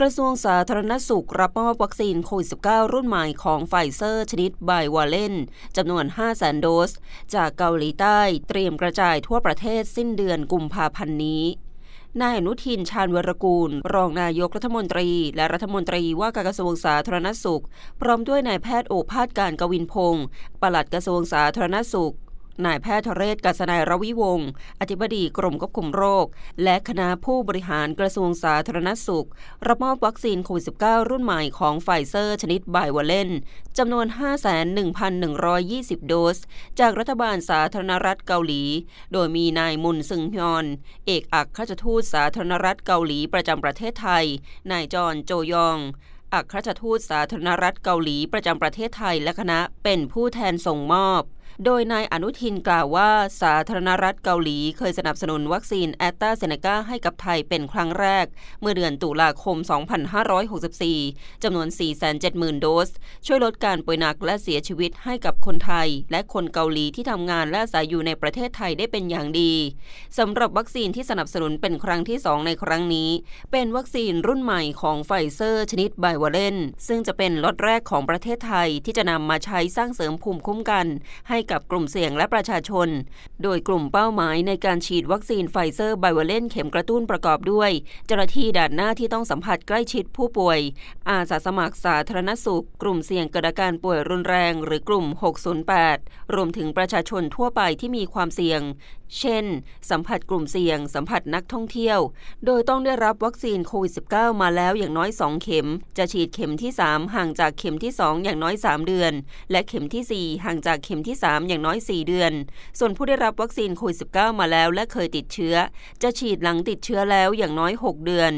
กระทรวงสาธารณสุขรับมอบวัคซีนโควิด -19 รุ่นใหม่ของไฟเซอร์ชนิด bivalent จำนวน5 0 0 0 0 0โดส จากเกาหลีใต้เตรียมกระจายทั่วประเทศสิ้นเดือนกุมภาพันธ์นี้นายอนุทินชาญวีรกูล รองนายกรัฐมนตรี และรัฐมนตรีว่าการกระทรวงสาธารณสุข พร้อมด้วยนายแพทย์โอภาสการย์กวินพงศ์ปลัดกระทรวงสาธารณสุข นายแพทย์ธเรศ กรัษนัยรวิวงค์อธิบดีกรมควบคุมโรค และคณะผู้บริหารกระทรวงสาธารณสุข รับมอบวัคซีนโควิด -19 รุ่นใหม่ของไฟเซอร์ชนิด bivalentจำนวน 5,1,120 โดส จากรัฐบาลสาธารณรัฐเกาหลี โดยมีนายมุนซึงฮยอน เอกอัครราชทูตสาธารณรัฐเกาหลีประจำประเทศไทย นายจอนโจยองอัครราชทูตสาธารณรัฐเกาหลีประจำประเทศไทยและคณะเป็นผู้แทนส่งมอบ โดยนายอนุทินกล่าวว่า สาธารณรัฐเกาหลีเคยสนับสนุนวัคซีนแอสตร้าเซนเนก้าให้กับไทยเป็นครั้งแรก เมื่อเดือนตุลาคม 2564 จำนวน 470,000 โดส ช่วยลดการป่วยหนักและเสียชีวิตให้กับคนไทย และคนเกาหลีที่ทำงานและอาศัยอยู่ในประเทศไทยได้เป็นอย่างดีสำหรับวัคซีนที่สนับสนุนเป็นครั้งที่ 2 ในครั้งนี้ เป็นวัคซีนรุ่นใหม่ของไฟเซอร์ชนิด bivalent ซึ่งจะเป็นล็อตแรกของประเทศไทยที่จะนำมาใช้สร้างเสริมภูมิคุ้มกัน ให้กับกลุ่มเสี่ยงและประชาชน โดยกลุ่มเป้าหมายในการฉีดวัคซีนไฟเซอร์ bivalent เข็มกระตุ้นประกอบด้วย เจ้าหน้าที่ด่านหน้าที่ต้องสัมผัสใกล้ชิดผู้ป่วย อาสาสมัครสาธารณสุข กลุ่มเสี่ยงเกิดอาการป่วยรุนแรง หรือกลุ่ม 608 รวมถึงประชาชนทั่วไปที่มีความเสี่ยงเช่น สัมผัสกลุ่มเสี่ยง สัมผัสนักท่องเที่ยว โดยต้องได้รับวัคซีนโควิด -19 มาแล้วอย่างน้อย 2 เข็ม จะฉีดเข็มที่ 3 ห่างจากเข็มที่ 2 อย่างน้อย 3 เดือน และเข็มที่ 4 ห่างจากเข็มที่ 3 อย่างน้อย 4 เดือน ส่วนผู้ได้รับวัคซีนโควิด -19 มาแล้วและเคยติดเชื้อ จะฉีดหลังติดเชื้อแล้วอย่างน้อย 6 เดือน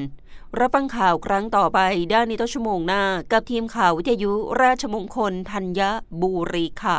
รับฟังข่าวครั้งต่อไปด้านนี้ต้นชั่วโมงหน้า กับทีมข่าววิทยุราชมงคลธัญบุรีค่ะ